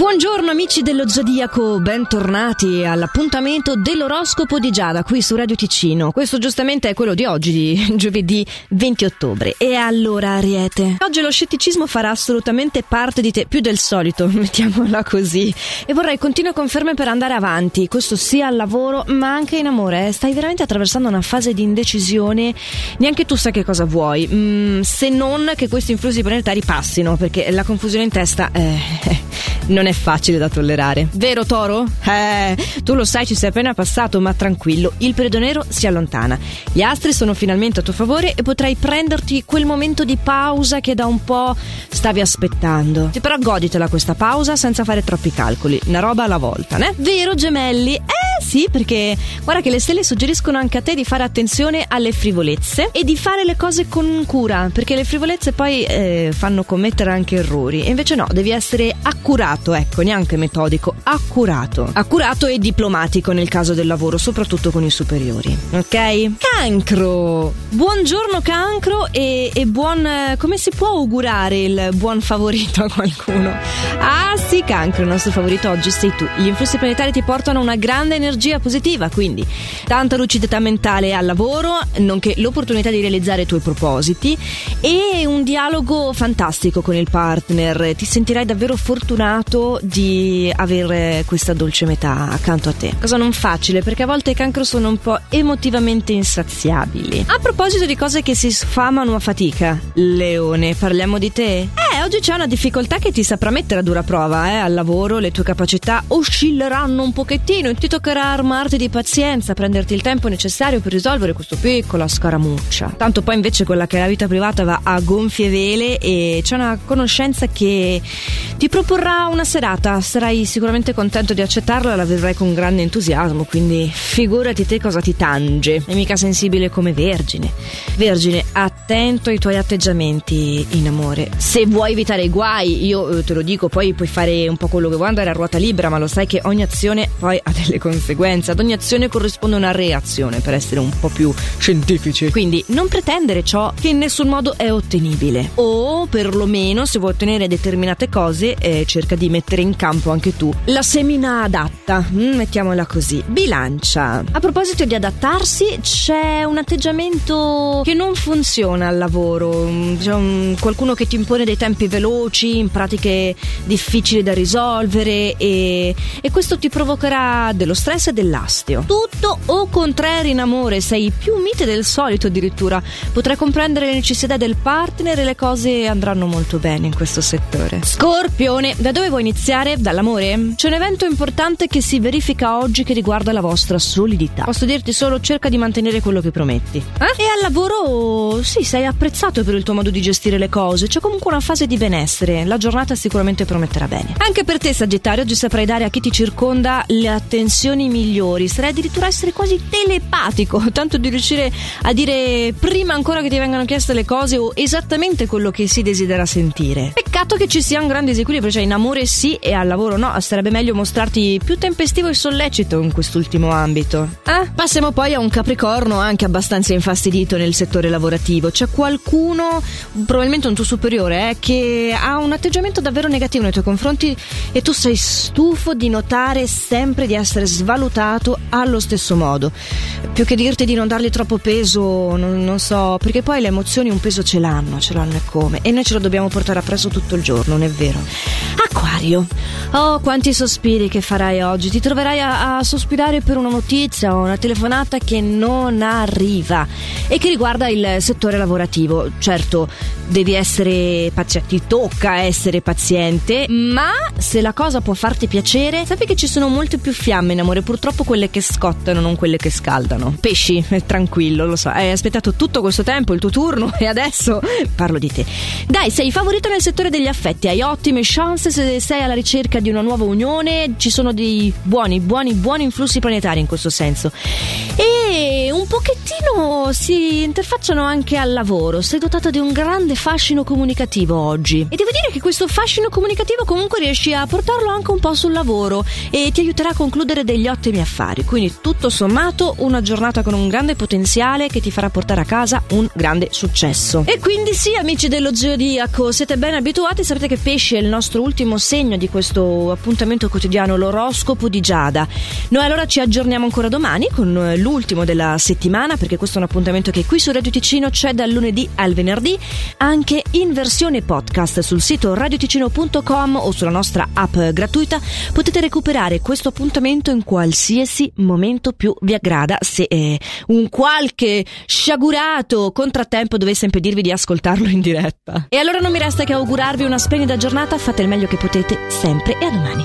Buongiorno amici dello Zodiaco, bentornati all'appuntamento dell'oroscopo di Giada qui su Radio Ticino. Questo giustamente è quello di oggi, di giovedì 20 ottobre. E allora Ariete, oggi lo scetticismo farà assolutamente parte di te, più del solito, mettiamola così. E vorrei continue conferme per andare avanti, questo sia al lavoro ma anche in amore. Eh. Stai veramente attraversando una fase di indecisione, neanche tu sai che cosa vuoi, mm, se non che questi influssi planetari passino, perché la confusione in testa... Eh, non è facile da tollerare. Vero Toro? Eh, tu lo sai, ci sei appena passato, ma tranquillo, il periodo nero si allontana. Gli astri sono finalmente a tuo favore e potrai prenderti quel momento di pausa che da un po' stavi aspettando. Però goditela questa pausa senza fare troppi calcoli, una roba alla volta, né? Vero gemelli? Eh! Sì, perché guarda che le stelle suggeriscono anche a te di fare attenzione alle frivolezze e di fare le cose con cura, perché le frivolezze poi eh, fanno commettere anche errori. E invece no, devi essere accurato, ecco, neanche metodico, accurato. Accurato e diplomatico nel caso del lavoro, soprattutto con i superiori. Ok? Cancro! Buongiorno cancro e, e buon... come si può augurare il buon favorito a qualcuno? Ah sì, cancro, il nostro favorito oggi sei tu. Gli influssi planetari ti portano una grande energia positiva, quindi tanta lucidità mentale al lavoro, nonché l'opportunità di realizzare i tuoi propositi e un dialogo fantastico con il partner. Ti sentirai davvero fortunato di avere questa dolce metà accanto a te. Cosa non facile perché a volte i cancro sono un po' emotivamente insaziabili. A proposito di cose che si sfamano a fatica, Leone, parliamo di te? Oggi c'è una difficoltà che ti saprà mettere a dura prova, eh, al lavoro le tue capacità oscilleranno un pochettino e ti toccherà armarti di pazienza, prenderti il tempo necessario per risolvere questa piccola scaramuccia. Tanto poi invece quella che è la vita privata va a gonfie vele e c'è una conoscenza che ti proporrà una serata. Sarai sicuramente contento di accettarla, la vedrai con grande entusiasmo, quindi figurati te cosa ti tange. È mica sensibile come Vergine. Vergine, attento ai tuoi atteggiamenti in amore. Se vuoi evitare i guai, io eh, te lo dico, poi puoi fare un po' quello che vuoi andare a ruota libera, ma lo sai che ogni azione poi ha delle conseguenze ad ogni azione corrisponde una reazione per essere un po' più scientifici. Quindi non pretendere ciò che in nessun modo è ottenibile. O perlomeno se vuoi ottenere determinate cose, eh, cerca di mettere in campo anche tu la semina adatta. Mm, mettiamola così. Bilancia. A proposito di adattarsi, c'è un atteggiamento che non funziona al lavoro. Mm, c'è un, qualcuno che ti impone dei tempi veloci, in pratiche difficili da risolvere e, e questo ti provocherà dello stress e dell'astio. Tutto o contrario in amore, sei più mite del solito addirittura. Potrai comprendere le necessità del partner e le cose andranno molto bene in questo settore. Scorpione, da dove vuoi iniziare? Dall'amore? C'è un evento importante che si verifica oggi che riguarda la vostra solidità. Posso dirti solo cerca di mantenere quello che prometti. Eh? E al lavoro, sì, sei apprezzato per il tuo modo di gestire le cose. C'è comunque una fase di benessere. La giornata sicuramente prometterà bene. Anche per te, Sagittario, oggi saprai dare a chi ti circonda le attenzioni migliori, sarei addirittura essere quasi telepatico, tanto di riuscire a dire prima ancora che ti vengano chieste le cose o esattamente quello che si desidera sentire. Peccato che ci sia un grande disequilibrio, cioè in amore sì e al lavoro no, sarebbe meglio mostrarti più tempestivo e sollecito in quest'ultimo ambito. Eh? Passiamo poi a un capricorno anche abbastanza infastidito nel settore lavorativo. C'è qualcuno, probabilmente un tuo superiore, eh, che ha un atteggiamento davvero negativo nei tuoi confronti e tu sei stufo di notare sempre di essere svalutato valutato allo stesso modo. Più che dirti di non dargli troppo peso, non, non so, perché poi le emozioni un peso ce l'hanno, ce l'hanno e come, e noi ce lo dobbiamo portare appresso tutto il giorno, non è vero? Acquario, oh quanti sospiri che farai oggi, ti troverai a, a sospirare per una notizia o una telefonata che non arriva e che riguarda il settore lavorativo. Certo, devi essere paziente, ti tocca essere paziente, ma se la cosa può farti piacere, sappi che ci sono molte più fiamme in amore purtroppo quelle che scottano, non quelle che scaldano. Pesci, tranquillo, lo so. Hai aspettato tutto questo tempo, il tuo turno, e adesso parlo di te. Dai, sei favorito nel settore degli affetti, hai ottime chance se sei alla ricerca di una nuova unione, ci sono dei buoni, buoni, buoni influssi planetari in questo senso. E un pochettino si interfacciano anche al lavoro. Sei dotato di un grande fascino comunicativo oggi. E devo dire che questo fascino comunicativo comunque riesci a portarlo anche un po' sul lavoro e ti aiuterà a concludere degli ottimi affari. Quindi tutto sommato una giornata con un grande potenziale che ti farà portare a casa un grande successo. E quindi sì, amici dello Zodiaco, siete ben abituati, sapete che pesce è il nostro ultimo segno di questo appuntamento quotidiano, l'oroscopo di Giada. Noi allora ci aggiorniamo ancora domani con l'ultimo della settimana perché questo è un appuntamento che qui su Radio Ticino c'è dal lunedì al venerdì, anche in versione podcast sul sito radioticino.com o sulla nostra app gratuita potete recuperare questo appuntamento in qualsiasi momento più vi aggrada se eh, un qualche sciagurato contrattempo dovesse impedirvi di ascoltarlo in diretta. E allora non mi resta che augurarvi una splendida giornata, fate il meglio che potete sempre e a domani.